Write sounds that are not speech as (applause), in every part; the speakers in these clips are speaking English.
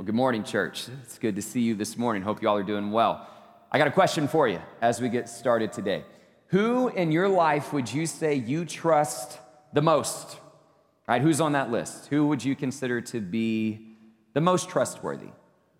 Well, good morning, church. It's good to see you this morning. Hope you all are doing well. I got a question for you as we get started today. Who in your life would you say you trust the most? Right? Who's on that list? Who would you consider to be the most trustworthy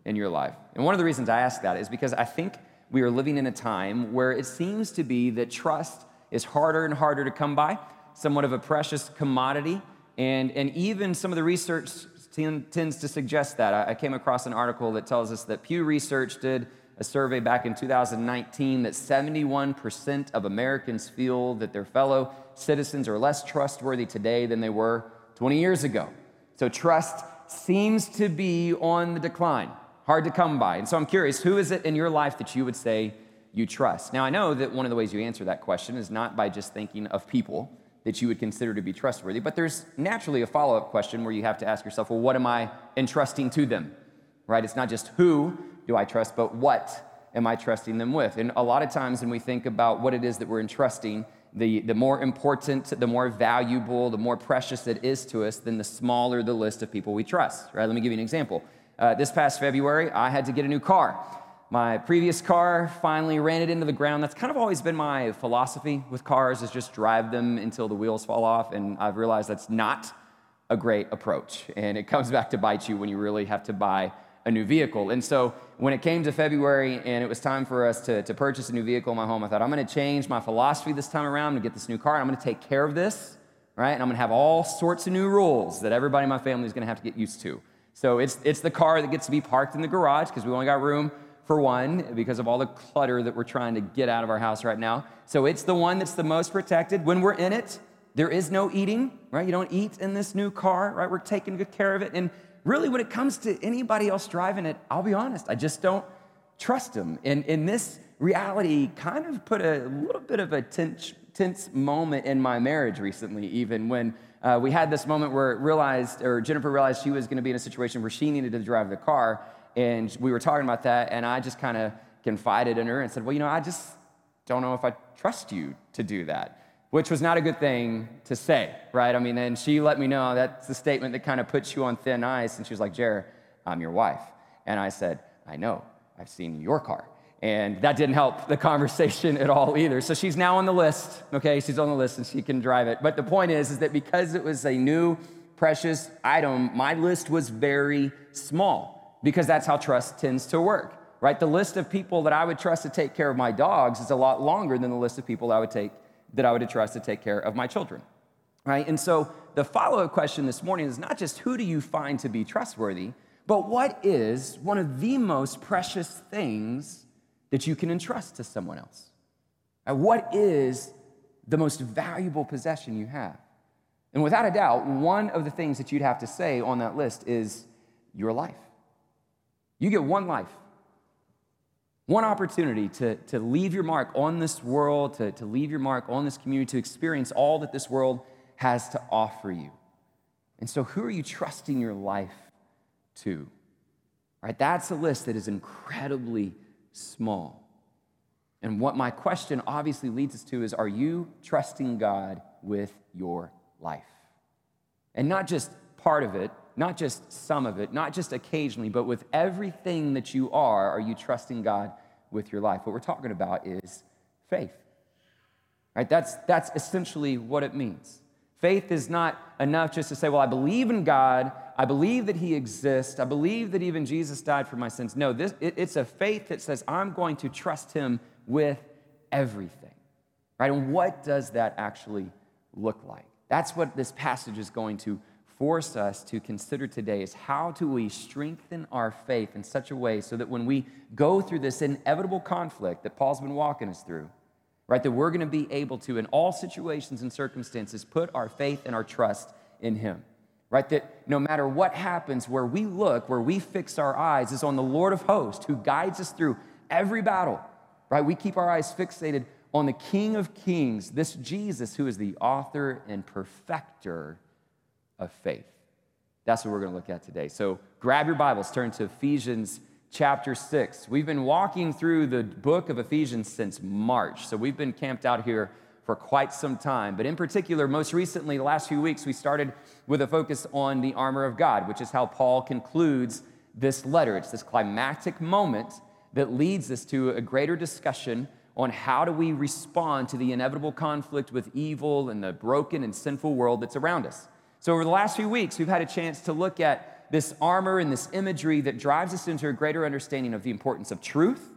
in your life? And one of the reasons I ask that is because I think we are living in a time where it seems to be that trust is harder and harder to come by, somewhat of a precious commodity. And, and even some of the research tends to suggest that. I, I came across an article that tells us that Pew Research did a survey back in 2019 that 71% of Americans feel that their fellow citizens are less trustworthy today than they were 20 years ago. So trust seems to be on the decline, hard to come by. And so I'm curious, who is it in your life that you would say you trust? Now, I know that one of the ways you answer that question is not by just thinking of people that you would consider to be trustworthy, but there's naturally a follow up question where you have to ask yourself, well, what am I entrusting to them? Right? It's not just who do I trust, but what am I trusting them with? And a lot of times when we think about what it is that we're entrusting, the, the more important, the more valuable, the more precious it is to us, then the smaller the list of people we trust, right? Let me give you an example. Uh, this past February, I had to get a new car. My previous car finally ran it into the ground. That's kind of always been my philosophy with cars is just drive them until the wheels fall off. And I've realized that's not a great approach. And it comes back to bite you when you really have to buy a new vehicle. And so when it came to February and it was time for us to, to purchase a new vehicle in my home, I thought, I'm going to change my philosophy this time around to get this new car. and I'm going to take care of this, right? And I'm going to have all sorts of new rules that everybody in my family is going to have to get used to. So it's, it's the car that gets to be parked in the garage because we only got room for one because of all the clutter that we're trying to get out of our house right now. So it's the one that's the most protected. When we're in it, there is no eating, right? You don't eat in this new car, right? We're taking good care of it. And really, when it comes to anybody else driving it, I'll be honest, I just don't trust them. And, and this reality kind of put a little bit of a tense, tense moment in my marriage recently, even when uh, we had this moment where it realized, or Jennifer realized she was going to be in a situation where she needed to drive the car. And we were talking about that, and I just kind of confided in her and said, Well, you know, I just don't know if I trust you to do that which was not a good thing to say, right? I mean, and she let me know that's the statement that kind of puts you on thin ice. And she was like, Jared, I'm your wife. And I said, I know, I've seen your car. And that didn't help the conversation at all either. So she's now on the list, okay? She's on the list and she can drive it. But the point is, is that because it was a new, precious item, my list was very small because that's how trust tends to work, right? The list of people that I would trust to take care of my dogs is a lot longer than the list of people I would take that I would trust to take care of my children. Right? And so the follow up question this morning is not just who do you find to be trustworthy, but what is one of the most precious things that you can entrust to someone else? What is the most valuable possession you have? And without a doubt, one of the things that you'd have to say on that list is your life. You get one life. One opportunity to, to leave your mark on this world, to, to leave your mark on this community, to experience all that this world has to offer you. And so, who are you trusting your life to? Right? That's a list that is incredibly small. And what my question obviously leads us to is are you trusting God with your life? And not just part of it, not just some of it, not just occasionally, but with everything that you are, are you trusting God with your life? What we're talking about is faith. Right? That's, that's essentially what it means. Faith is not enough just to say, well, I believe in God. I believe that He exists. I believe that even Jesus died for my sins. No, this, it, it's a faith that says, I'm going to trust Him with everything. Right? And what does that actually look like? That's what this passage is going to force us to consider today is how do we strengthen our faith in such a way so that when we go through this inevitable conflict that Paul's been walking us through, right, that we're going to be able to, in all situations and circumstances, put our faith and our trust in Him. Right, that no matter what happens, where we look, where we fix our eyes is on the Lord of hosts who guides us through every battle. Right, we keep our eyes fixated on the King of Kings, this Jesus who is the author and perfecter of faith. That's what we're going to look at today. So grab your Bibles, turn to Ephesians chapter 6. We've been walking through the book of Ephesians since March. So we've been camped out here for quite some time. But in particular, most recently, the last few weeks, we started with a focus on the armor of God, which is how Paul concludes this letter. It's this climactic moment that leads us to a greater discussion on how do we respond to the inevitable conflict with evil and the broken and sinful world that's around us. So, over the last few weeks, we've had a chance to look at this armor and this imagery that drives us into a greater understanding of the importance of truth,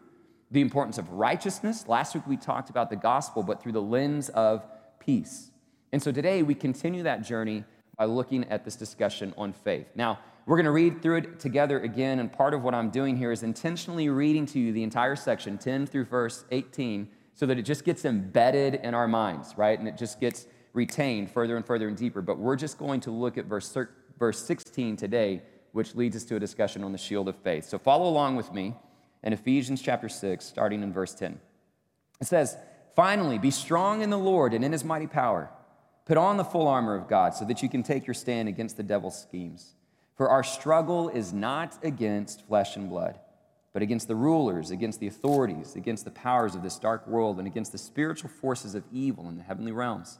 the importance of righteousness. Last week, we talked about the gospel, but through the lens of peace. And so today, we continue that journey by looking at this discussion on faith. Now, we're going to read through it together again, and part of what I'm doing here is intentionally reading to you the entire section, 10 through verse 18, so that it just gets embedded in our minds, right? And it just gets retained further and further and deeper. But we're just going to look at verse, verse 16 today, which leads us to a discussion on the shield of faith. So follow along with me in Ephesians chapter 6, starting in verse 10. It says, Finally, be strong in the Lord and in his mighty power. Put on the full armor of God so that you can take your stand against the devil's schemes. For our struggle is not against flesh and blood, but against the rulers, against the authorities, against the powers of this dark world, and against the spiritual forces of evil in the heavenly realms.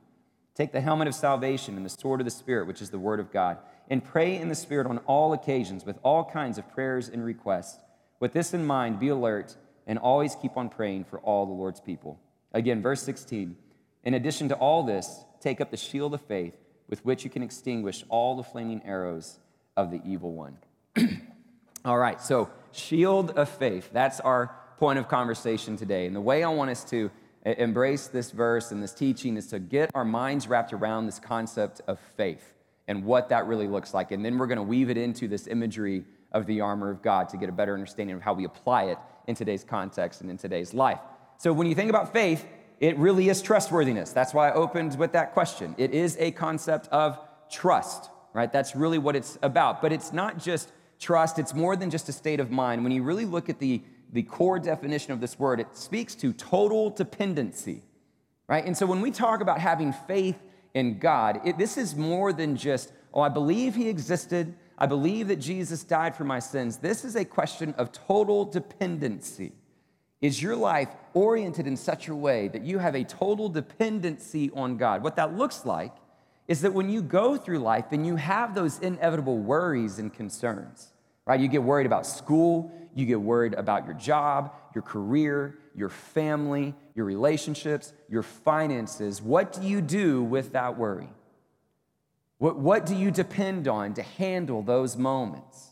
Take the helmet of salvation and the sword of the Spirit, which is the word of God, and pray in the Spirit on all occasions with all kinds of prayers and requests. With this in mind, be alert and always keep on praying for all the Lord's people. Again, verse 16. In addition to all this, take up the shield of faith with which you can extinguish all the flaming arrows of the evil one. (clears throat) all right, so shield of faith. That's our point of conversation today. And the way I want us to embrace this verse and this teaching is to get our minds wrapped around this concept of faith and what that really looks like. And then we're going to weave it into this imagery of the armor of God to get a better understanding of how we apply it in today's context and in today's life. So when you think about faith, it really is trustworthiness. That's why I opened with that question. It is a concept of trust, right? That's really what it's about. But it's not just trust, it's more than just a state of mind. When you really look at the, the core definition of this word, it speaks to total dependency, right? And so when we talk about having faith in God, it, this is more than just, oh, I believe He existed, I believe that Jesus died for my sins. This is a question of total dependency. Is your life oriented in such a way that you have a total dependency on God? What that looks like is that when you go through life and you have those inevitable worries and concerns, right? You get worried about school, you get worried about your job, your career, your family, your relationships, your finances. What do you do with that worry? What, what do you depend on to handle those moments?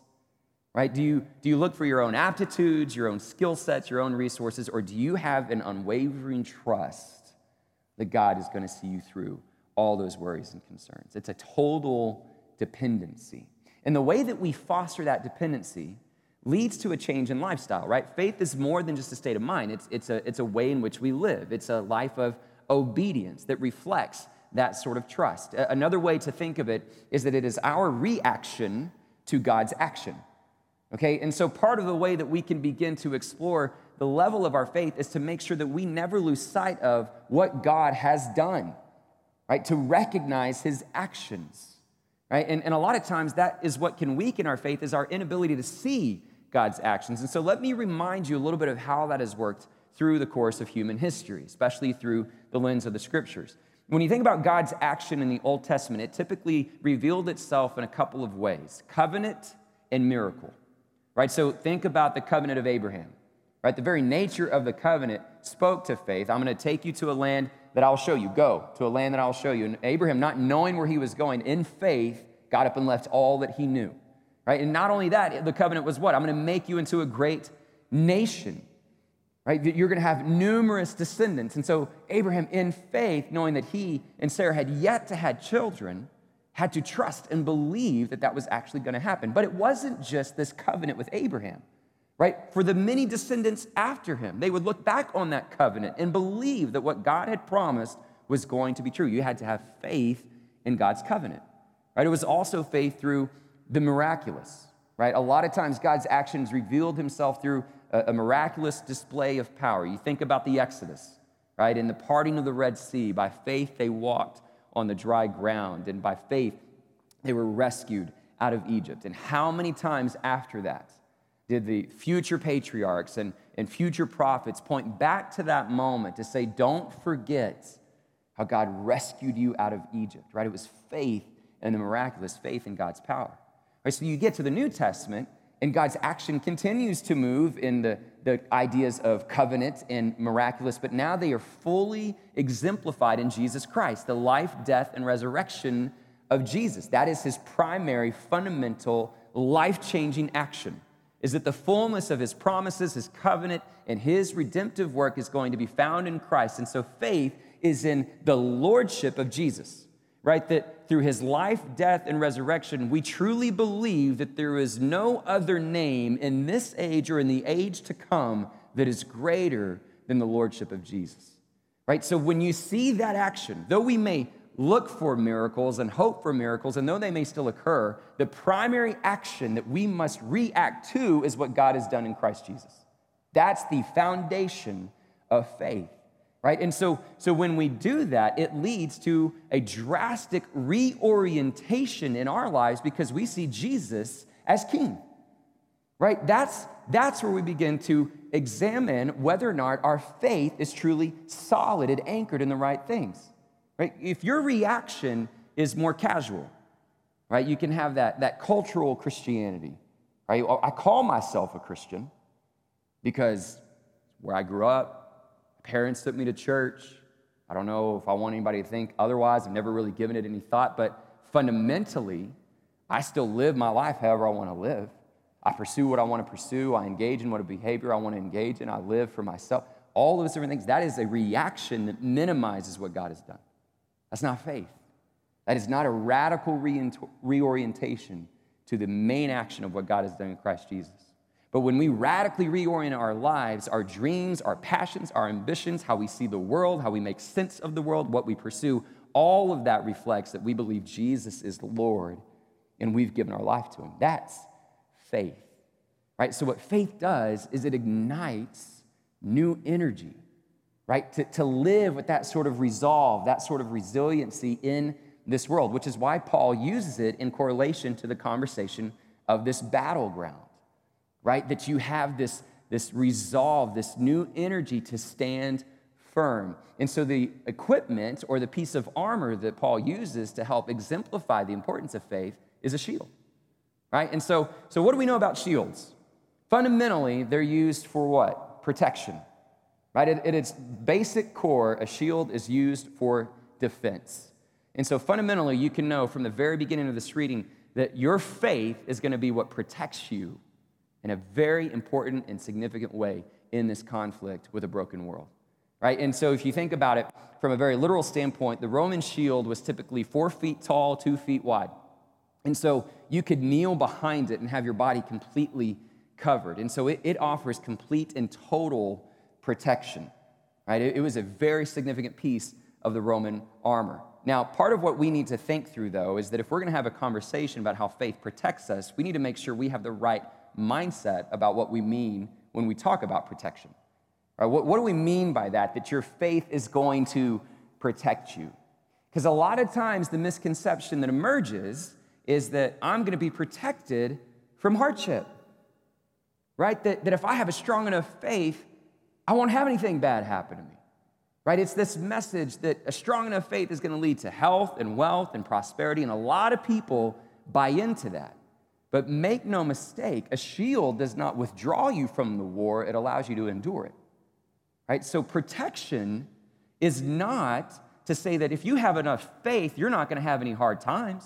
Right? Do you, do you look for your own aptitudes, your own skill sets, your own resources, or do you have an unwavering trust that God is going to see you through all those worries and concerns? It's a total dependency. And the way that we foster that dependency leads to a change in lifestyle, right? Faith is more than just a state of mind, it's, it's, a, it's a way in which we live, it's a life of obedience that reflects that sort of trust. Another way to think of it is that it is our reaction to God's action. Okay, and so part of the way that we can begin to explore the level of our faith is to make sure that we never lose sight of what God has done, right? To recognize his actions right? And, and a lot of times that is what can weaken our faith is our inability to see God's actions. And so let me remind you a little bit of how that has worked through the course of human history, especially through the lens of the scriptures. When you think about God's action in the Old Testament, it typically revealed itself in a couple of ways covenant and miracle, right? So think about the covenant of Abraham, right? The very nature of the covenant spoke to faith. I'm going to take you to a land that I'll show you. Go to a land that I'll show you. And Abraham, not knowing where he was going, in faith, got up and left all that he knew. Right? And not only that, the covenant was what? I'm going to make you into a great nation. Right? You're going to have numerous descendants. And so Abraham, in faith, knowing that he and Sarah had yet to have children, had to trust and believe that that was actually going to happen. But it wasn't just this covenant with Abraham right? For the many descendants after him, they would look back on that covenant and believe that what God had promised was going to be true. You had to have faith in God's covenant, right? It was also faith through the miraculous, right? A lot of times God's actions revealed himself through a, a miraculous display of power. You think about the Exodus, right? In the parting of the Red Sea, by faith they walked on the dry ground, and by faith they were rescued out of Egypt. And how many times after that did the future patriarchs and, and future prophets point back to that moment to say, don't forget how God rescued you out of Egypt, right? It was faith and the miraculous faith in God's power. Right, so you get to the New Testament, and God's action continues to move in the, the ideas of covenant and miraculous, but now they are fully exemplified in Jesus Christ, the life, death, and resurrection of Jesus. That is his primary, fundamental, life changing action. Is that the fullness of his promises, his covenant, and his redemptive work is going to be found in Christ. And so faith is in the lordship of Jesus, right? That through his life, death, and resurrection, we truly believe that there is no other name in this age or in the age to come that is greater than the lordship of Jesus, right? So when you see that action, though we may look for miracles and hope for miracles, and though they may still occur, the primary action that we must react to is what God has done in Christ Jesus. That's the foundation of faith, right? And so, so when we do that, it leads to a drastic reorientation in our lives because we see Jesus as king, right? That's, that's where we begin to examine whether or not our faith is truly solid and anchored in the right things right? If your reaction is more casual, right, you can have that, that cultural Christianity, right? I call myself a Christian because where I grew up, parents took me to church. I don't know if I want anybody to think otherwise. I've never really given it any thought, but fundamentally, I still live my life however I want to live. I pursue what I want to pursue. I engage in what a behavior I want to engage in. I live for myself. All of those different things, that is a reaction that minimizes what God has done. That's not faith. That is not a radical reorientation to the main action of what God has done in Christ Jesus. But when we radically reorient our lives, our dreams, our passions, our ambitions, how we see the world, how we make sense of the world, what we pursue, all of that reflects that we believe Jesus is Lord and we've given our life to him. That's faith. Right? So what faith does is it ignites new energy right? To, to live with that sort of resolve, that sort of resiliency in this world, which is why Paul uses it in correlation to the conversation of this battleground, right? That you have this, this resolve, this new energy to stand firm. And so the equipment or the piece of armor that Paul uses to help exemplify the importance of faith is a shield, right? And so, so what do we know about shields? Fundamentally, they're used for what? Protection Right? At, at its basic core, a shield is used for defense. And so fundamentally, you can know from the very beginning of this reading that your faith is going to be what protects you in a very important and significant way in this conflict with a broken world. Right? And so if you think about it from a very literal standpoint, the Roman shield was typically four feet tall, two feet wide. And so you could kneel behind it and have your body completely covered. And so it, it offers complete and total protection. Right? It, it was a very significant piece of the Roman armor. Now, part of what we need to think through, though, is that if we're going to have a conversation about how faith protects us, we need to make sure we have the right mindset about what we mean when we talk about protection. Right? What, what do we mean by that? That your faith is going to protect you. Because a lot of times the misconception that emerges is that I'm going to be protected from hardship. Right? That, that if I have a strong enough faith, I won't have anything bad happen to me. Right? It's this message that a strong enough faith is going to lead to health and wealth and prosperity, and a lot of people buy into that. But make no mistake, a shield does not withdraw you from the war, it allows you to endure it. Right? So protection is not to say that if you have enough faith, you're not going to have any hard times.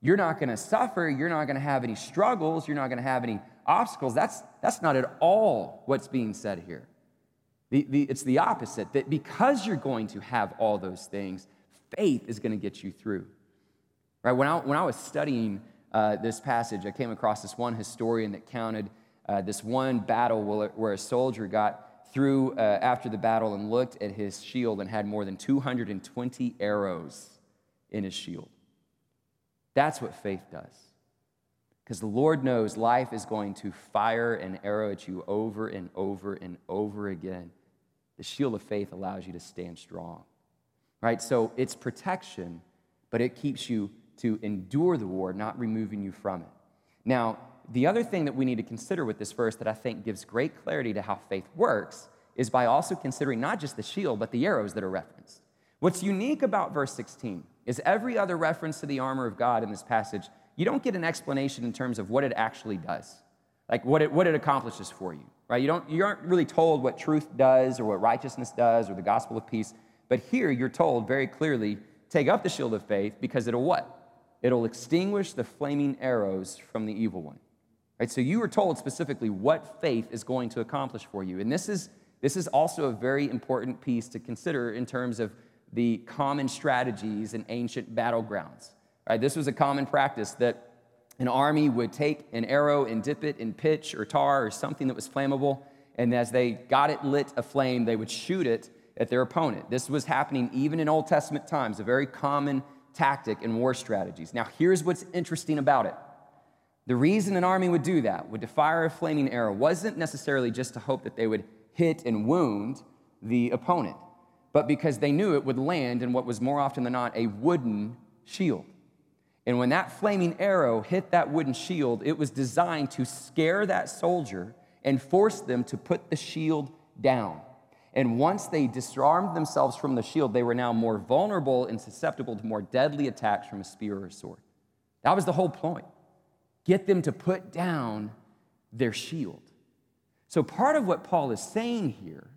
You're not going to suffer. You're not going to have any struggles. You're not going to have any obstacles. That's, that's not at all what's being said here. The, the, it's the opposite, that because you're going to have all those things, faith is going to get you through. Right? When I, when I was studying uh, this passage, I came across this one historian that counted uh, this one battle where, a soldier got through uh, after the battle and looked at his shield and had more than 220 arrows in his shield. That's what faith does. Because the Lord knows life is going to fire an arrow at you over and over and over again. The shield of faith allows you to stand strong, right? So it's protection, but it keeps you to endure the war, not removing you from it. Now, the other thing that we need to consider with this verse that I think gives great clarity to how faith works is by also considering not just the shield, but the arrows that are referenced. What's unique about verse 16 is every other reference to the armor of God in this passage, you don't get an explanation in terms of what it actually does, like what it, what it accomplishes for you, right? You, don't, you aren't really told what truth does or what righteousness does or the gospel of peace. But here you're told very clearly take up the shield of faith because it'll what? It'll extinguish the flaming arrows from the evil one. Right? So you were told specifically what faith is going to accomplish for you. And this is, this is also a very important piece to consider in terms of the common strategies in ancient battlegrounds. Right? This was a common practice that an army would take an arrow and dip it in pitch or tar or something that was flammable, and as they got it lit aflame, they would shoot it at their opponent. This was happening even in Old Testament times, a very common tactic and war strategies. Now, here's what's interesting about it the reason an army would do that, would fire a flaming arrow, wasn't necessarily just to hope that they would hit and wound the opponent, but because they knew it would land in what was more often than not a wooden shield. And when that flaming arrow hit that wooden shield, it was designed to scare that soldier and force them to put the shield down. And once they disarmed themselves from the shield, they were now more vulnerable and susceptible to more deadly attacks from a spear or a sword. That was the whole point get them to put down their shield. So, part of what Paul is saying here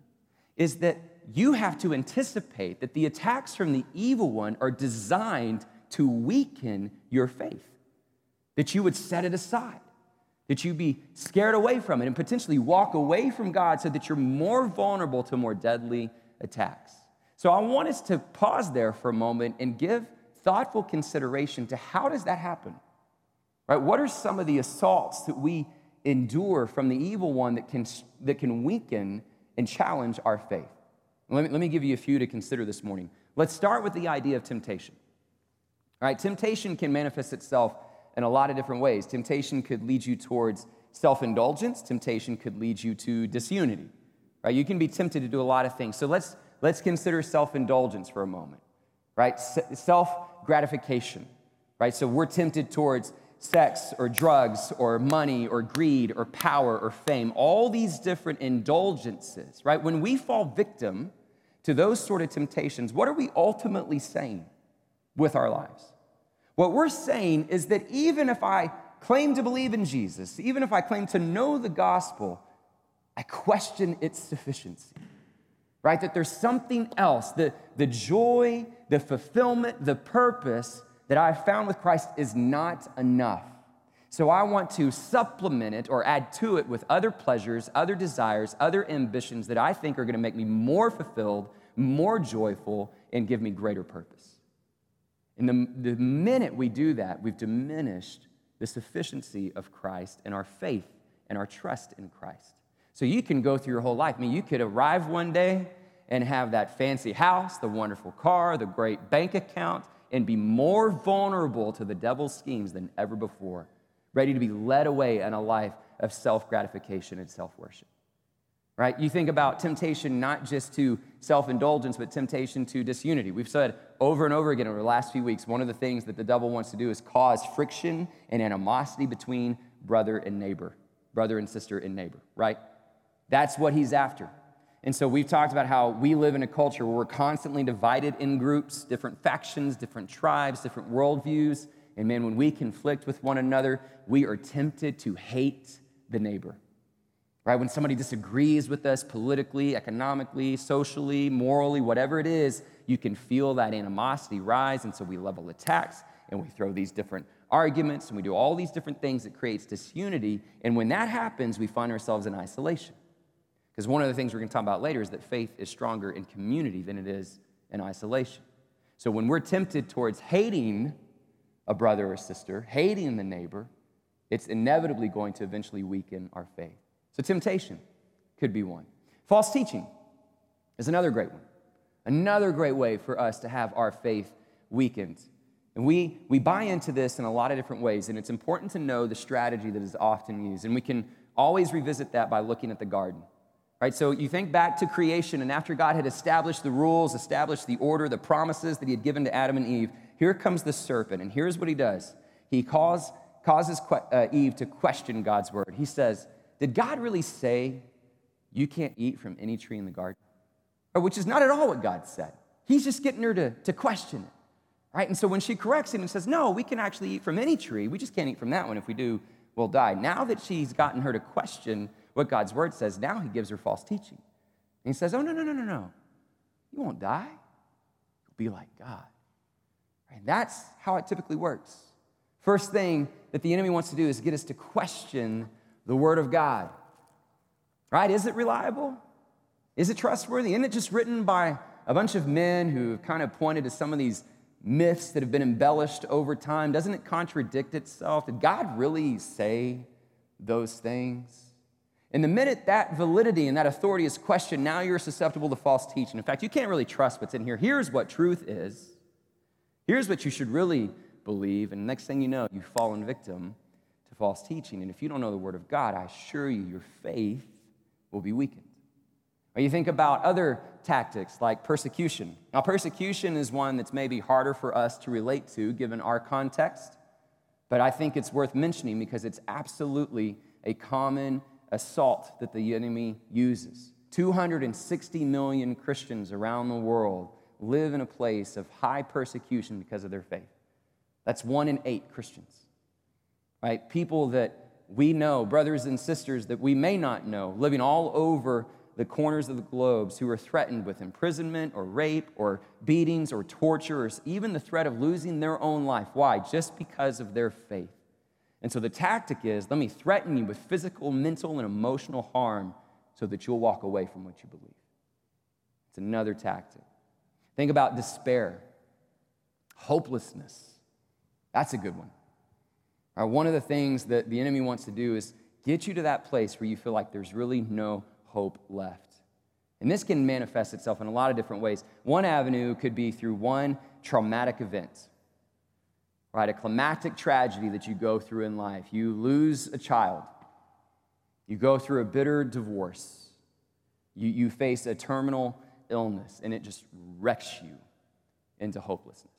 is that you have to anticipate that the attacks from the evil one are designed to weaken your faith, that you would set it aside, that you be scared away from it, and potentially walk away from God so that you're more vulnerable to more deadly attacks. So, I want us to pause there for a moment and give thoughtful consideration to how does that happen? Right? What are some of the assaults that we endure from the evil one that can, that can weaken and challenge our faith? Let me, let me give you a few to consider this morning. Let's start with the idea of temptation. All right, temptation can manifest itself in a lot of different ways. Temptation could lead you towards self indulgence, temptation could lead you to disunity. Right? You can be tempted to do a lot of things. So let's, let's consider self indulgence for a moment. Right? Self gratification. Right? So we're tempted towards sex or drugs or money or greed or power or fame, all these different indulgences, right? When we fall victim to those sort of temptations, what are we ultimately saying with our lives? What we're saying is that even if I claim to believe in Jesus, even if I claim to know the gospel, I question its sufficiency, right? That there's something else, the, the joy, the fulfillment, the purpose that I found with Christ is not enough. So I want to supplement it or add to it with other pleasures, other desires, other ambitions that I think are going to make me more fulfilled, more joyful, and give me greater purpose. And the, the minute we do that, we've diminished the sufficiency of Christ and our faith and our trust in Christ. So you can go through your whole life. I mean, you could arrive one day and have that fancy house, the wonderful car, the great bank account, and be more vulnerable to the devil's schemes than ever before, ready to be led away in a life of self gratification and self worship. Right? You think about temptation not just to self indulgence, but temptation to disunity. We've said over and over again over the last few weeks, one of the things that the devil wants to do is cause friction and animosity between brother and neighbor, brother and sister and neighbor, right? That's what he's after. And so we've talked about how we live in a culture where we're constantly divided in groups, different factions, different tribes, different worldviews. And man, when we conflict with one another, we are tempted to hate the neighbor. Right? When somebody disagrees with us politically, economically, socially, morally, whatever it is, you can feel that animosity rise. And so we level attacks and we throw these different arguments and we do all these different things that creates disunity. And when that happens, we find ourselves in isolation. Because one of the things we're going to talk about later is that faith is stronger in community than it is in isolation. So when we're tempted towards hating a brother or sister, hating the neighbor, it's inevitably going to eventually weaken our faith. So temptation could be one. False teaching is another great one. Another great way for us to have our faith weakened. And we, we buy into this in a lot of different ways, and it's important to know the strategy that is often used. And we can always revisit that by looking at the garden Right? So you think back to creation, and after God had established the rules, established the order, the promises that he had given to Adam and Eve, here comes the serpent, and here's what he does. He cause, causes uh, Eve to question God's word. He says, Did God really say you can't eat from any tree in the garden? Or which is not at all what God said. He's just getting her to, to question it. Right? And so when she corrects him and says, No, we can actually eat from any tree, we just can't eat from that one. If we do, we'll die. Now that she's gotten her to question what God's word says, now he gives her false teaching. And he says, Oh, no, no, no, no, no. You won't die. You'll be like God. And that's how it typically works. First thing that the enemy wants to do is get us to question the word of God. Right? Is it reliable? Is it trustworthy? Isn't it just written by a bunch of men who have kind of pointed to some of these myths that have been embellished over time? Doesn't it contradict itself? Did God really say those things? And the minute that validity and that authority is questioned, now you're susceptible to false teaching. In fact, you can't really trust what's in here. Here's what truth is. Here's what you should really believe. And next thing you know, you've fallen victim false teaching. And if you don't know the Word of God, I assure you, your faith will be weakened. Or you think about other tactics like persecution. Now, persecution is one that's maybe harder for us to relate to given our context, but I think it's worth mentioning because it's absolutely a common assault that the enemy uses. 260 million Christians around the world live in a place of high persecution because of their faith. That's one in eight Christians, right? People that we know, brothers and sisters that we may not know, living all over the corners of the globes who are threatened with imprisonment or rape or beatings or torture or even the threat of losing their own life. Why? Just because of their faith. And so the tactic is let me threaten you with physical, mental, and emotional harm so that you'll walk away from what you believe. It's another tactic. Think about despair, hopelessness. That's a good one. Right, one of the things that the enemy wants to do is get you to that place where you feel like there's really no hope left. And this can manifest itself in a lot of different ways. One avenue could be through one traumatic event right? A climactic tragedy that you go through in life. You lose a child, you go through a bitter divorce, you, you face a terminal illness, and it just wrecks you into hopelessness.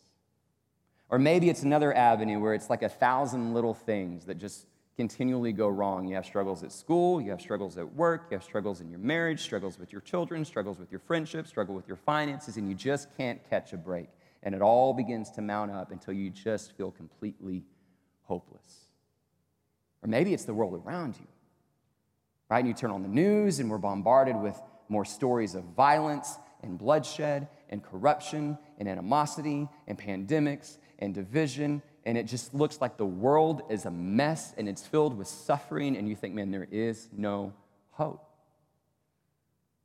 Or maybe it's another avenue where it's like a thousand little things that just continually go wrong. You have struggles at school, you have struggles at work, you have struggles in your marriage, struggles with your children, struggles with your friendships, struggle with your finances, and you just can't catch a break and it all begins to mount up until you just feel completely hopeless. Or maybe it's the world around you, right? And you turn on the news and we're bombarded with more stories of violence and bloodshed and corruption and animosity and pandemics and division. And it just looks like the world is a mess and it's filled with suffering. And you think, man, there is no hope.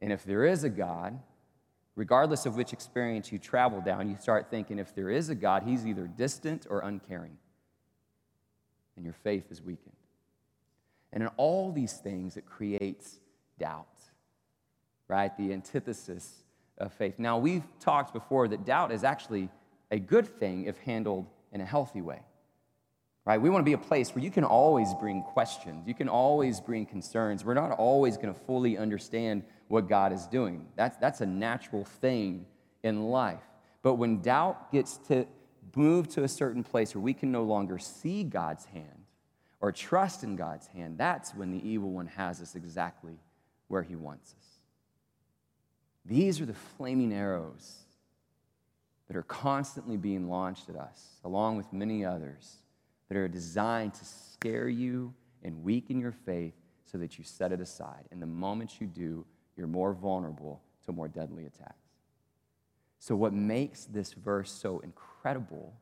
And if there is a God, regardless of which experience you travel down, you start thinking if there is a God, he's either distant or uncaring. And your faith is weakened. And in all these things, it creates doubt, right? The antithesis of faith. Now, we've talked before that doubt is actually a good thing if handled in a healthy way right? We want to be a place where you can always bring questions, you can always bring concerns. We're not always going to fully understand what God is doing. That's, that's a natural thing in life. But when doubt gets to move to a certain place where we can no longer see God's hand or trust in God's hand, that's when the evil one has us exactly where he wants us. These are the flaming arrows that are constantly being launched at us, along with many others that are designed to scare you and weaken your faith so that you set it aside. And the moment you do, you're more vulnerable to more deadly attacks. So, what makes this verse so incredible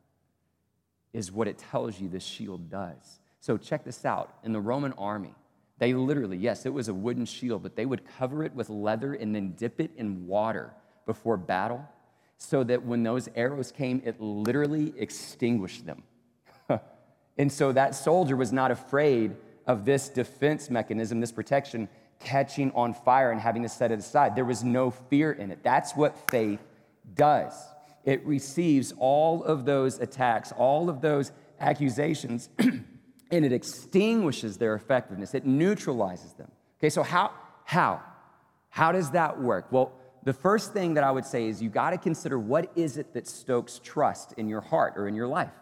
is what it tells you this shield does. So, check this out. In the Roman army, they literally, yes, it was a wooden shield, but they would cover it with leather and then dip it in water before battle so that when those arrows came, it literally extinguished them. (laughs) And so that soldier was not afraid of this defense mechanism, this protection, catching on fire and having to set it aside. There was no fear in it. That's what faith does. It receives all of those attacks, all of those accusations, (clears throat) and it extinguishes their effectiveness. It neutralizes them. Okay, so how? How? How does that work? Well, the first thing that I would say is you got to consider what is it that stokes trust in your heart or in your life,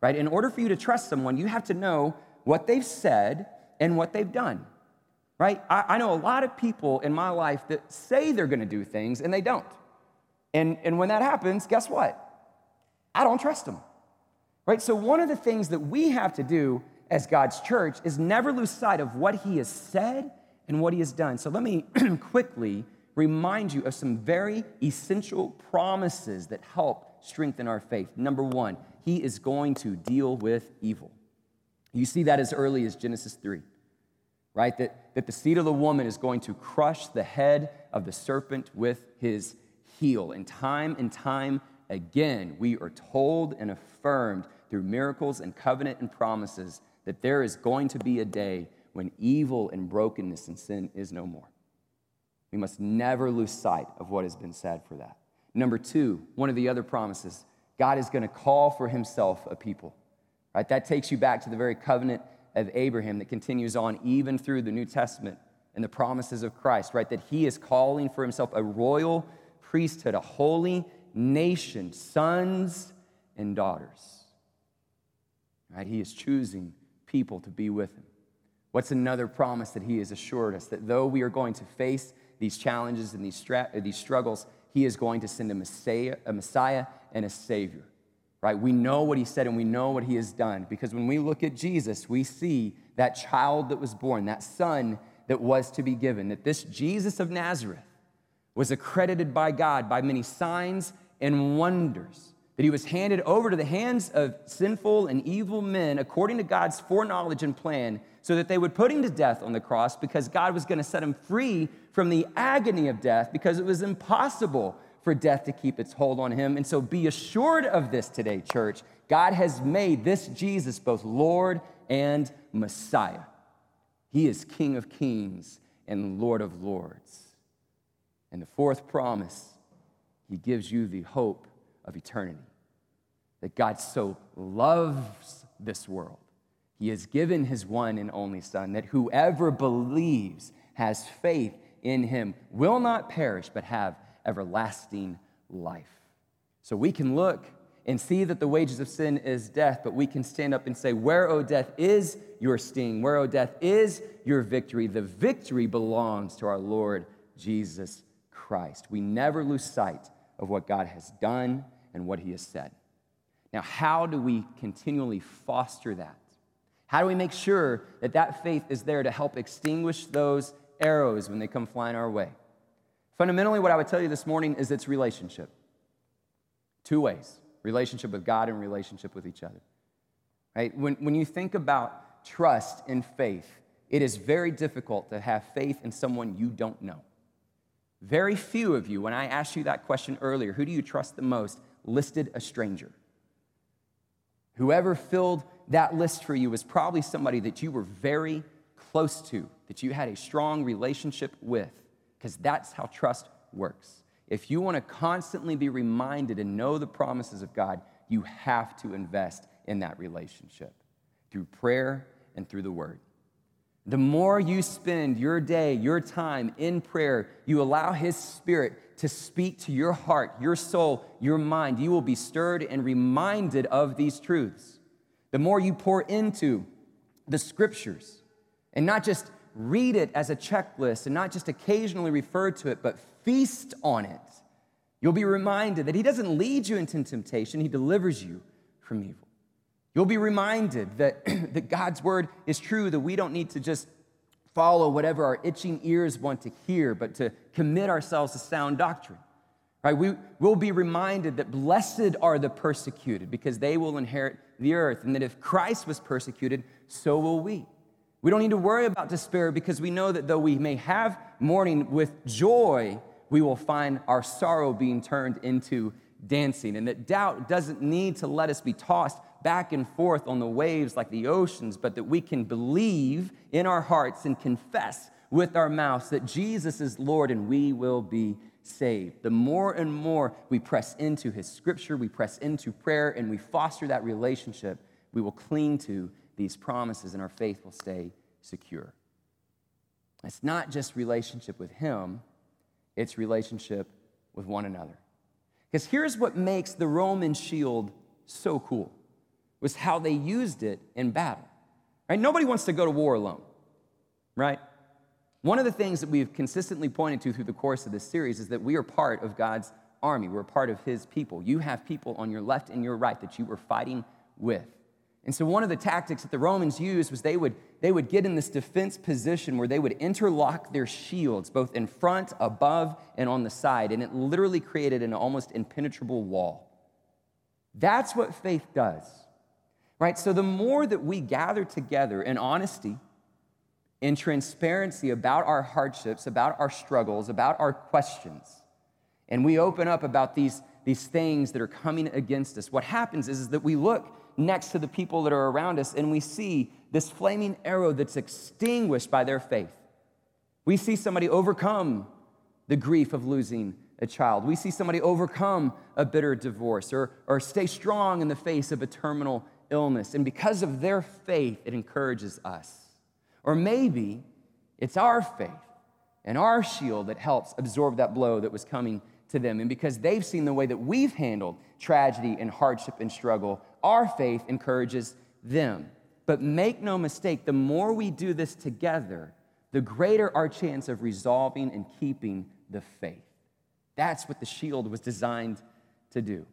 right? In order for you to trust someone, you have to know what they've said and what they've done, right? I, I know a lot of people in my life that say they're going to do things and they don't. And, and when that happens, guess what? I don't trust them, right? So, one of the things that we have to do as God's church is never lose sight of what He has said and what He has done. So, let me (clears throat) quickly remind you of some very essential promises that help strengthen our faith. Number one, He is going to deal with evil. You see that as early as Genesis 3, right? That, that the seed of the woman is going to crush the head of the serpent with his heel. And time and time again, we are told and affirmed through miracles and covenant and promises that there is going to be a day when evil and brokenness and sin is no more. We must never lose sight of what has been said for that. Number two, one of the other promises God is going to call for himself a people. Right? That takes you back to the very covenant of Abraham that continues on even through the New Testament and the promises of Christ, right? That he is calling for himself a royal priesthood, a holy nation, sons and daughters. Right? He is choosing people to be with him. What's another promise that he has assured us? That though we are going to face these challenges and these, stra- uh, these struggles, he is going to send a Messiah, a Messiah and a Savior. Right? We know what he said and we know what he has done because when we look at Jesus, we see that child that was born, that son that was to be given, that this Jesus of Nazareth was accredited by God by many signs and wonders, that he was handed over to the hands of sinful and evil men according to God's foreknowledge and plan so that they would put him to death on the cross because God was going to set him free from the agony of death because it was impossible for death to keep its hold on him. And so be assured of this today, church. God has made this Jesus both Lord and Messiah. He is King of kings and Lord of lords. And the fourth promise, he gives you the hope of eternity. That God so loves this world he has given his one and only Son, that whoever believes, has faith in him, will not perish, but have everlasting life. So we can look and see that the wages of sin is death, but we can stand up and say, Where, O death, is your sting? Where, O death, is your victory? The victory belongs to our Lord Jesus Christ. We never lose sight of what God has done and what he has said. Now, how do we continually foster that? How do we make sure that that faith is there to help extinguish those arrows when they come flying our way? Fundamentally, what I would tell you this morning is it's relationship. Two ways relationship with God and relationship with each other. Right? When, when you think about trust and faith, it is very difficult to have faith in someone you don't know. Very few of you, when I asked you that question earlier, who do you trust the most, listed a stranger. Whoever filled that list for you was probably somebody that you were very close to, that you had a strong relationship with, because that's how trust works. If you want to constantly be reminded and know the promises of God, you have to invest in that relationship through prayer and through the word. The more you spend your day, your time in prayer, you allow His Spirit to speak to your heart, your soul, your mind. You will be stirred and reminded of these truths the more you pour into the scriptures and not just read it as a checklist and not just occasionally refer to it, but feast on it, you'll be reminded that He doesn't lead you into temptation, He delivers you from evil. You'll be reminded that, (clears throat) that God's word is true, that we don't need to just follow whatever our itching ears want to hear, but to commit ourselves to sound doctrine. Right? We will be reminded that blessed are the persecuted because they will inherit the earth, and that if Christ was persecuted, so will we. We don't need to worry about despair because we know that though we may have mourning with joy, we will find our sorrow being turned into dancing. And that doubt doesn't need to let us be tossed back and forth on the waves like the oceans, but that we can believe in our hearts and confess with our mouths that Jesus is Lord and we will be saved. The more and more we press into His scripture, we press into prayer, and we foster that relationship, we will cling to these promises and our faith will stay secure. It's not just relationship with Him, its relationship with one another. Because here's what makes the Roman shield so cool was how they used it in battle. Right? Nobody wants to go to war alone, right? One of the things that we've consistently pointed to through the course of this series is that we are part of God's army. We're part of his people. You have people on your left and your right that you were fighting with. And so one of the tactics that the Romans used was they would, they would get in this defense position where they would interlock their shields, both in front, above, and on the side. And it literally created an almost impenetrable wall. That's what faith does, right? So the more that we gather together in honesty, in transparency about our hardships, about our struggles, about our questions, and we open up about these, these things that are coming against us, what happens is, is that we look next to the people that are around us and we see this flaming arrow that's extinguished by their faith. We see somebody overcome the grief of losing a child. We see somebody overcome a bitter divorce or, or stay strong in the face of a terminal illness. And because of their faith, it encourages us. Or maybe it's our faith and our shield that helps absorb that blow that was coming to them. And because they've seen the way that we've handled tragedy and hardship and struggle, our faith encourages them. But make no mistake, the more we do this together, the greater our chance of resolving and keeping the faith. That's what the shield was designed to do.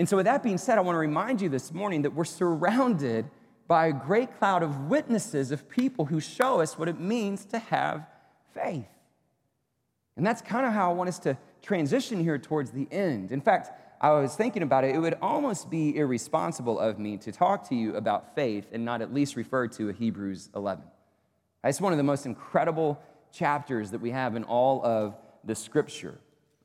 And so, with that being said, I want to remind you this morning that we're surrounded by a great cloud of witnesses of people who show us what it means to have faith. And that's kind of how I want us to transition here towards the end. In fact, I was thinking about it, it would almost be irresponsible of me to talk to you about faith and not at least refer to a Hebrews 11. It's one of the most incredible chapters that we have in all of the scripture.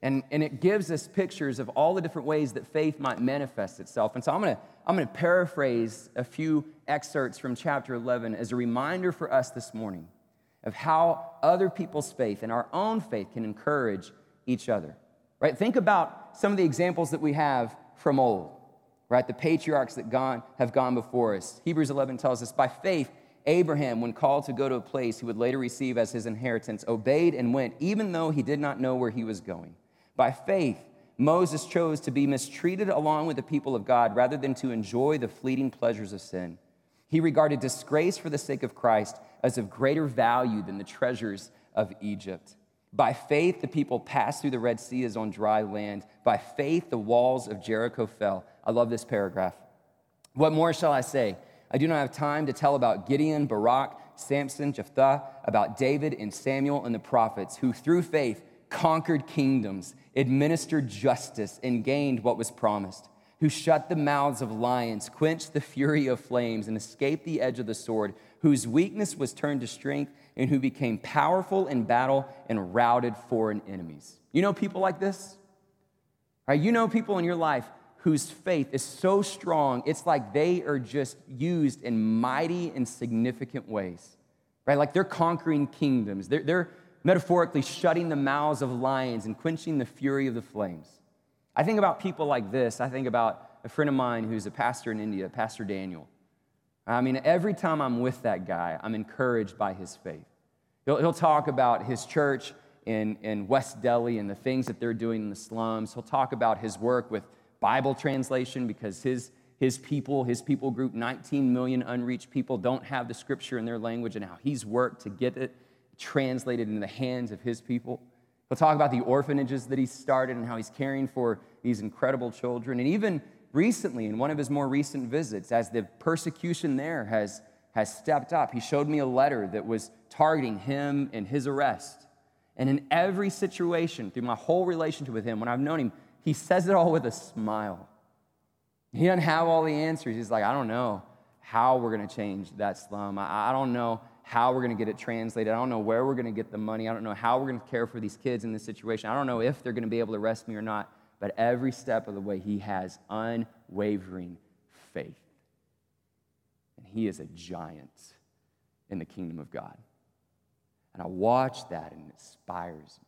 And, and it gives us pictures of all the different ways that faith might manifest itself. And so I'm gonna, I'm gonna paraphrase a few excerpts from chapter 11 as a reminder for us this morning of how other people's faith and our own faith can encourage each other. Right? Think about some of the examples that we have from old, right? The patriarchs that gone, have gone before us. Hebrews 11 tells us, by faith, Abraham, when called to go to a place he would later receive as his inheritance, obeyed and went, even though he did not know where he was going. By faith, Moses chose to be mistreated along with the people of God rather than to enjoy the fleeting pleasures of sin. He regarded disgrace for the sake of Christ as of greater value than the treasures of Egypt. By faith, the people passed through the Red Sea as on dry land. By faith, the walls of Jericho fell. I love this paragraph. What more shall I say? I do not have time to tell about Gideon, Barak, Samson, Jephthah, about David and Samuel and the prophets, who through faith conquered kingdoms, administered justice, and gained what was promised, who shut the mouths of lions, quenched the fury of flames, and escaped the edge of the sword, whose weakness was turned to strength and who became powerful in battle and routed foreign enemies. You know people like this? Right? You know people in your life whose faith is so strong, it's like they are just used in mighty and significant ways. Right? Like they're conquering kingdoms. They're, they're metaphorically shutting the mouths of lions and quenching the fury of the flames. I think about people like this. I think about a friend of mine who's a pastor in India, Pastor Daniel. I mean, every time I'm with that guy, I'm encouraged by his faith. He'll, he'll talk about his church in, in West Delhi and the things that they're doing in the slums. He'll talk about his work with Bible translation because his, his people, his people group, 19 million unreached people, don't have the scripture in their language and how he's worked to get it translated in the hands of his people. He'll talk about the orphanages that he started and how he's caring for these incredible children. And even recently, in one of his more recent visits, as the persecution there has, has stepped up, he showed me a letter that was targeting him and his arrest. And in every situation, through my whole relationship with him, when I've known him, he says it all with a smile. He doesn't have all the answers. He's like, I don't know how we're going to change that slum. I, I don't know how we're going to get it translated. I don't know where we're going to get the money. I don't know how we're going to care for these kids in this situation. I don't know if they're going to be able to arrest me or not. But every step of the way, he has unwavering faith. And he is a giant in the kingdom of God. And I watch that and it inspires me.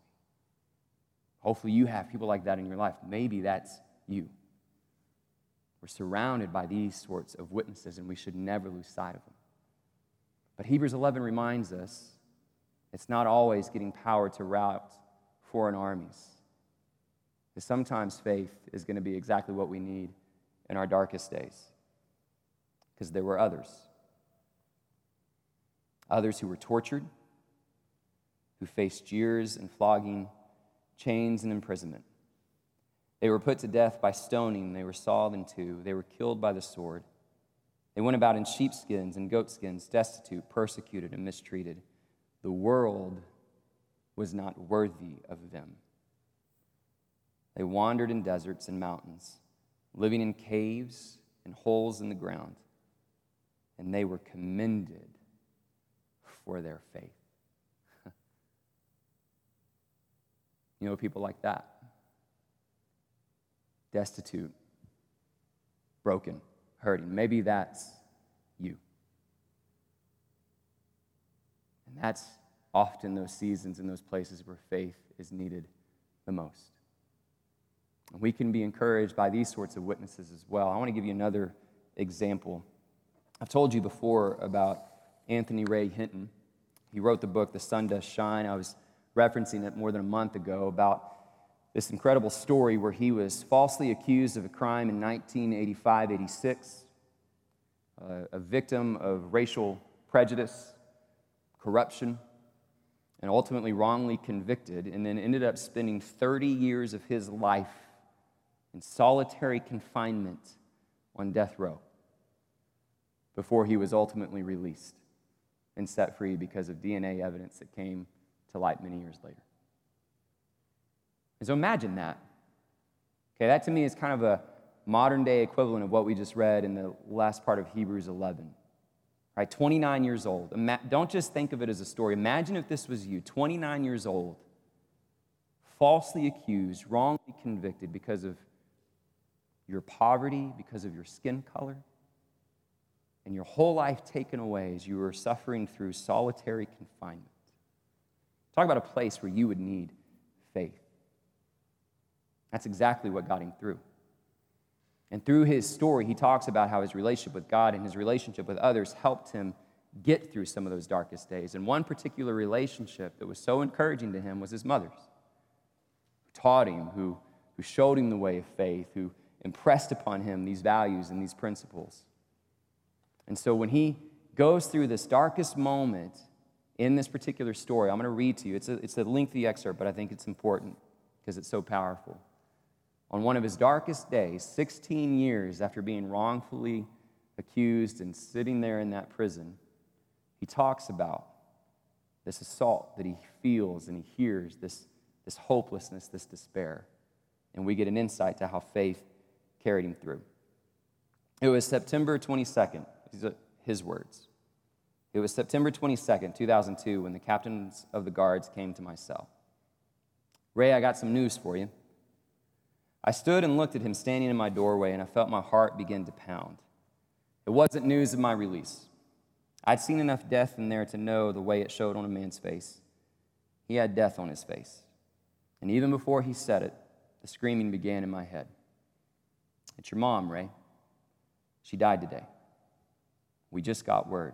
Hopefully, you have people like that in your life. Maybe that's you. We're surrounded by these sorts of witnesses, and we should never lose sight of them. But Hebrews 11 reminds us it's not always getting power to rout foreign armies. Because sometimes faith is going to be exactly what we need in our darkest days. Because there were others. Others who were tortured, who faced jeers and flogging, chains and imprisonment. They were put to death by stoning, they were sawed in two, they were killed by the sword. They went about in sheepskins and goatskins, destitute, persecuted, and mistreated. The world was not worthy of them. They wandered in deserts and mountains, living in caves and holes in the ground, and they were commended for their faith. (laughs) you know people like that? Destitute, broken, hurting. Maybe that's you. And that's often those seasons and those places where faith is needed the most. And we can be encouraged by these sorts of witnesses as well. I want to give you another example. I've told you before about Anthony Ray Hinton. He wrote the book, The Sun Does Shine. I was referencing it more than a month ago about this incredible story where he was falsely accused of a crime in 1985 86, uh, a victim of racial prejudice, corruption, and ultimately wrongly convicted, and then ended up spending 30 years of his life in solitary confinement on death row before he was ultimately released and set free because of DNA evidence that came to light many years later. And so imagine that. Okay, that to me is kind of a modern day equivalent of what we just read in the last part of Hebrews 11 right? 29 years old. Don't just think of it as a story. Imagine if this was you, 29 years old, falsely accused, wrongly convicted because of your poverty, because of your skin color, and your whole life taken away as you were suffering through solitary confinement. Talk about a place where you would need faith. That's exactly what got him through. And through his story, he talks about how his relationship with God and his relationship with others helped him get through some of those darkest days. And one particular relationship that was so encouraging to him was his mother's, who taught him, who, who showed him the way of faith, who impressed upon him these values and these principles. And so when he goes through this darkest moment in this particular story, I'm going to read to you. It's a, it's a lengthy excerpt, but I think it's important because it's so powerful on one of his darkest days, 16 years after being wrongfully accused and sitting there in that prison, he talks about this assault that he feels and he hears, this, this hopelessness, this despair. And we get an insight to how faith carried him through. It was September 22nd, these are his words. It was September 22nd, 2002, when the captains of the guards came to my cell. Ray, I got some news for you. I stood and looked at him standing in my doorway, and I felt my heart begin to pound. It wasn't news of my release. I'd seen enough death in there to know the way it showed on a man's face. He had death on his face. And even before he said it, the screaming began in my head. It's your mom, Ray. She died today. We just got word.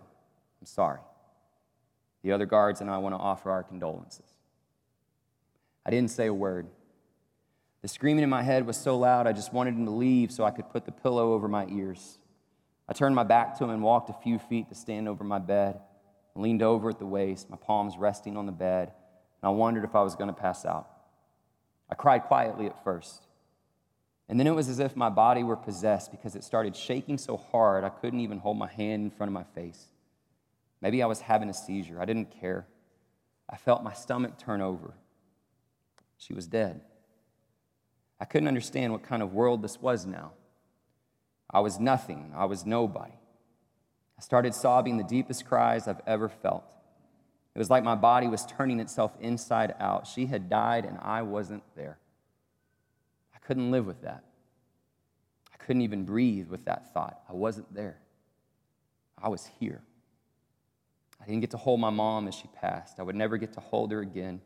I'm sorry. The other guards and I want to offer our condolences. I didn't say a word. The screaming in my head was so loud, I just wanted him to leave so I could put the pillow over my ears. I turned my back to him and walked a few feet to stand over my bed. I leaned over at the waist, my palms resting on the bed, and I wondered if I was going to pass out. I cried quietly at first. And then it was as if my body were possessed because it started shaking so hard I couldn't even hold my hand in front of my face. Maybe I was having a seizure. I didn't care. I felt my stomach turn over. She was dead. I couldn't understand what kind of world this was now. I was nothing, I was nobody. I started sobbing the deepest cries I've ever felt. It was like my body was turning itself inside out. She had died and I wasn't there. I couldn't live with that. I couldn't even breathe with that thought. I wasn't there. I was here. I didn't get to hold my mom as she passed. I would never get to hold her again.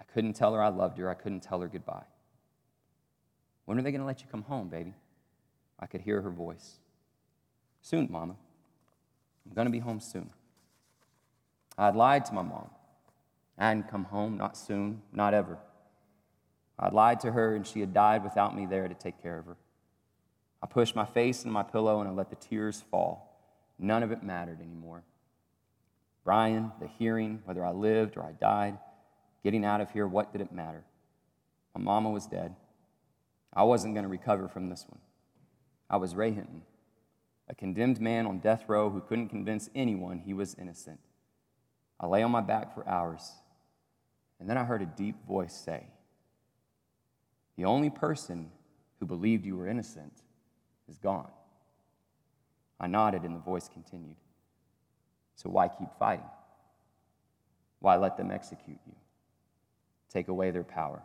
I couldn't tell her I loved her. I couldn't tell her goodbye. When are they going to let you come home, baby? I could hear her voice. Soon, Mama. I'm going to be home soon. I had lied to my mom. I hadn't come home, not soon, not ever. I'd lied to her, and she had died without me there to take care of her. I pushed my face in my pillow and I let the tears fall. None of it mattered anymore. Bryan, the hearing, whether I lived or I died, getting out of here, what did it matter? My mama was dead. I wasn't going to recover from this one. I was Ray Hinton, a condemned man on death row who couldn't convince anyone he was innocent. I lay on my back for hours, and then I heard a deep voice say, The only person who believed you were innocent is gone. I nodded, and the voice continued, So why keep fighting? Why let them execute you? Take away their power.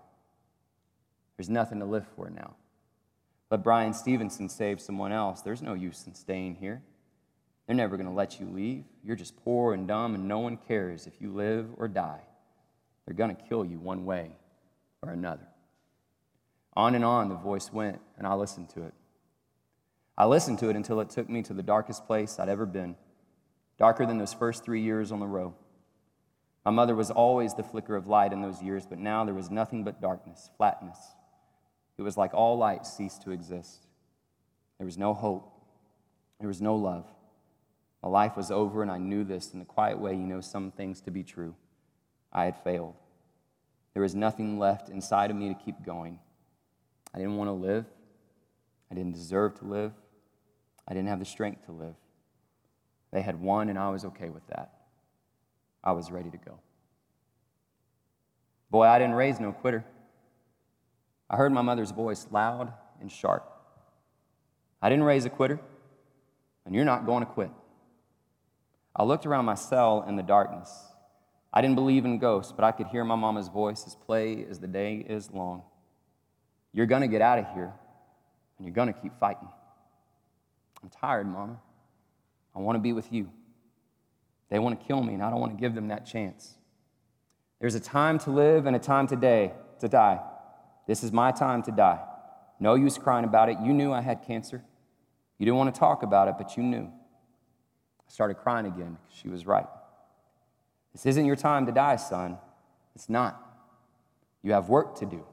There's nothing to live for now. But Bryan Stevenson saved someone else. There's no use in staying here. They're never going to let you leave. You're just poor and dumb, and no one cares if you live or die. They're going to kill you one way or another. On and on the voice went, and I listened to it. I listened to it until it took me to the darkest place I'd ever been, darker than those first three years on the row. My mother was always the flicker of light in those years, but now there was nothing but darkness, flatness. It was like all light ceased to exist. There was no hope. There was no love. My life was over, and I knew this in the quiet way you know some things to be true. I had failed. There was nothing left inside of me to keep going. I didn't want to live. I didn't deserve to live. I didn't have the strength to live. They had won, and I was okay with that. I was ready to go. Boy, I didn't raise no quitter. I heard my mother's voice loud and sharp. I didn't raise a quitter, and you're not going to quit. I looked around my cell in the darkness. I didn't believe in ghosts, but I could hear my mama's voice as play as the day is long. You're going to get out of here, and you're going to keep fighting. I'm tired, Mama. I want to be with you. They want to kill me, and I don't want to give them that chance. There's a time to live and a time today to die. This is my time to die. No use crying about it. You knew I had cancer. You didn't want to talk about it, but you knew. I started crying again because she was right. This isn't your time to die, son. It's not. You have work to do.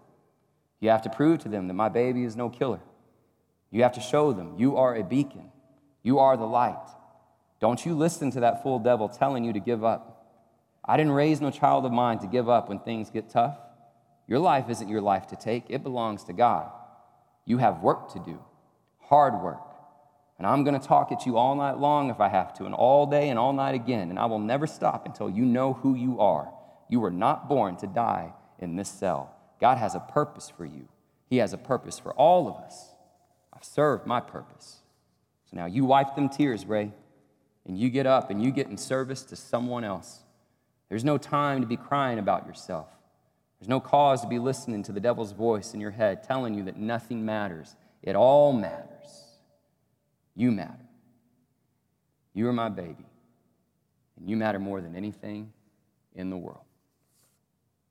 You have to prove to them that my baby is no killer. You have to show them you are a beacon. You are the light. Don't you listen to that fool devil telling you to give up. I didn't raise no child of mine to give up when things get tough. Your life isn't your life to take, it belongs to God. You have work to do, hard work. And I'm going to talk at you all night long if I have to, and all day and all night again. And I will never stop until you know who you are. You were not born to die in this cell. God has a purpose for you, He has a purpose for all of us. I've served my purpose. So now you wipe them tears, Ray, and you get up and you get in service to someone else. There's no time to be crying about yourself. There's no cause to be listening to the devil's voice in your head telling you that nothing matters. It all matters. You matter. You are my baby, and you matter more than anything in the world.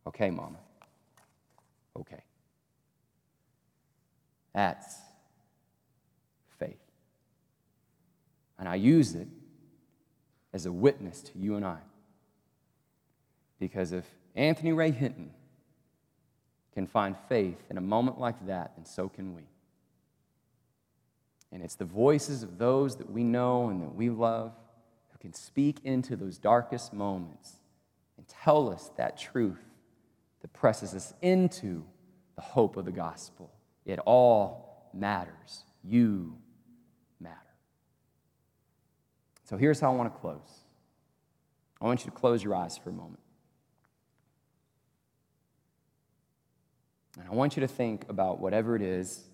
Okay, Mama. Okay. That's faith. And I use it as a witness to you and I. Because if Anthony Ray Hinton can find faith in a moment like that, then so can we. And it's the voices of those that we know and that we love who can speak into those darkest moments and tell us that truth that presses us into the hope of the gospel. It all matters. You matter. So here's how I want to close I want you to close your eyes for a moment. And I want you to think about whatever it is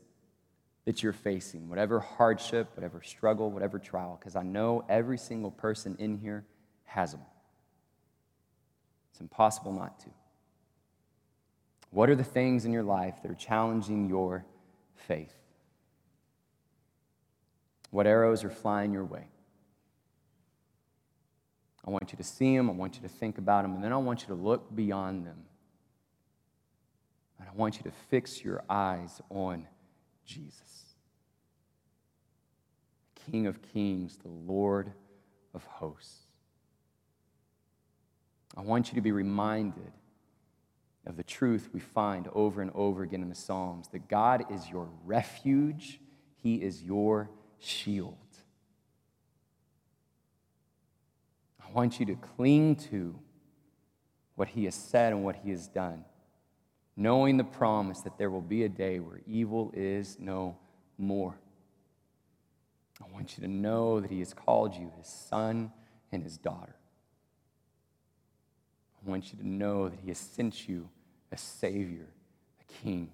that you're facing, whatever hardship, whatever struggle, whatever trial, because I know every single person in here has them. It's impossible not to. What are the things in your life that are challenging your faith? What arrows are flying your way? I want you to see them, I want you to think about them, and then I want you to look beyond them. I want you to fix your eyes on Jesus, King of kings, the Lord of hosts. I want you to be reminded of the truth we find over and over again in the Psalms that God is your refuge, He is your shield. I want you to cling to what He has said and what He has done, knowing the promise that there will be a day where evil is no more. I want you to know that He has called you His son and His daughter. I want you to know that He has sent you a Savior, a King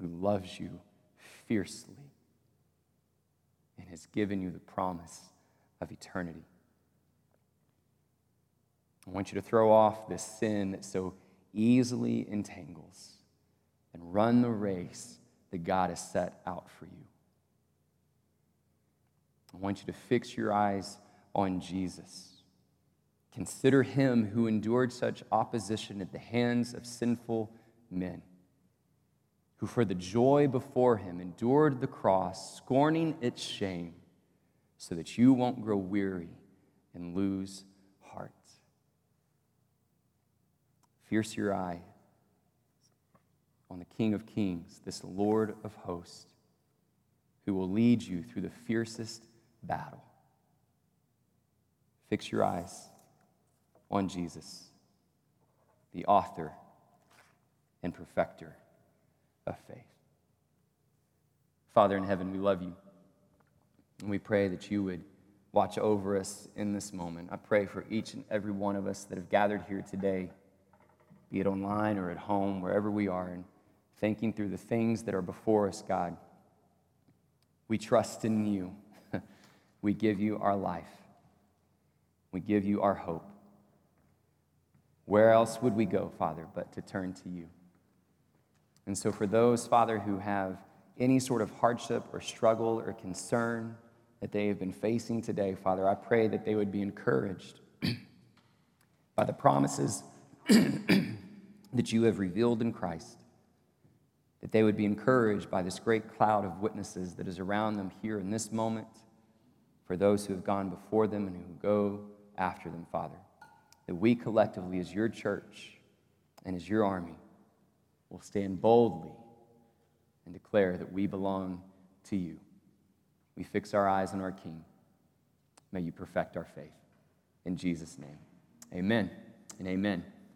who loves you fiercely and has given you the promise of eternity. I want you to throw off this sin that so easily entangles and run the race that God has set out for you. I want you to fix your eyes on Jesus. Consider him who endured such opposition at the hands of sinful men, who for the joy before him endured the cross, scorning its shame, so that you won't grow weary and lose heart. Fierce your eye on the King of Kings, this Lord of hosts, who will lead you through the fiercest battle. Fix your eyes on Jesus, the author and perfecter of faith. Father in heaven, we love you. And we pray that you would watch over us in this moment. I pray for each and every one of us that have gathered here today, be it online or at home, wherever we are, and thinking through the things that are before us, God. We trust in you. (laughs) we give you our life. We give you our hope. Where else would we go, Father, but to turn to you? And so, for those, Father, who have any sort of hardship or struggle or concern that they have been facing today, Father, I pray that they would be encouraged (clears throat) by the promises (clears throat) that you have revealed in Christ, that they would be encouraged by this great cloud of witnesses that is around them here in this moment, for those who have gone before them and who go after them, Father that we collectively, as your church and as your army, will stand boldly and declare that we belong to you. We fix our eyes on our King. May you perfect our faith. In Jesus' name, amen and amen.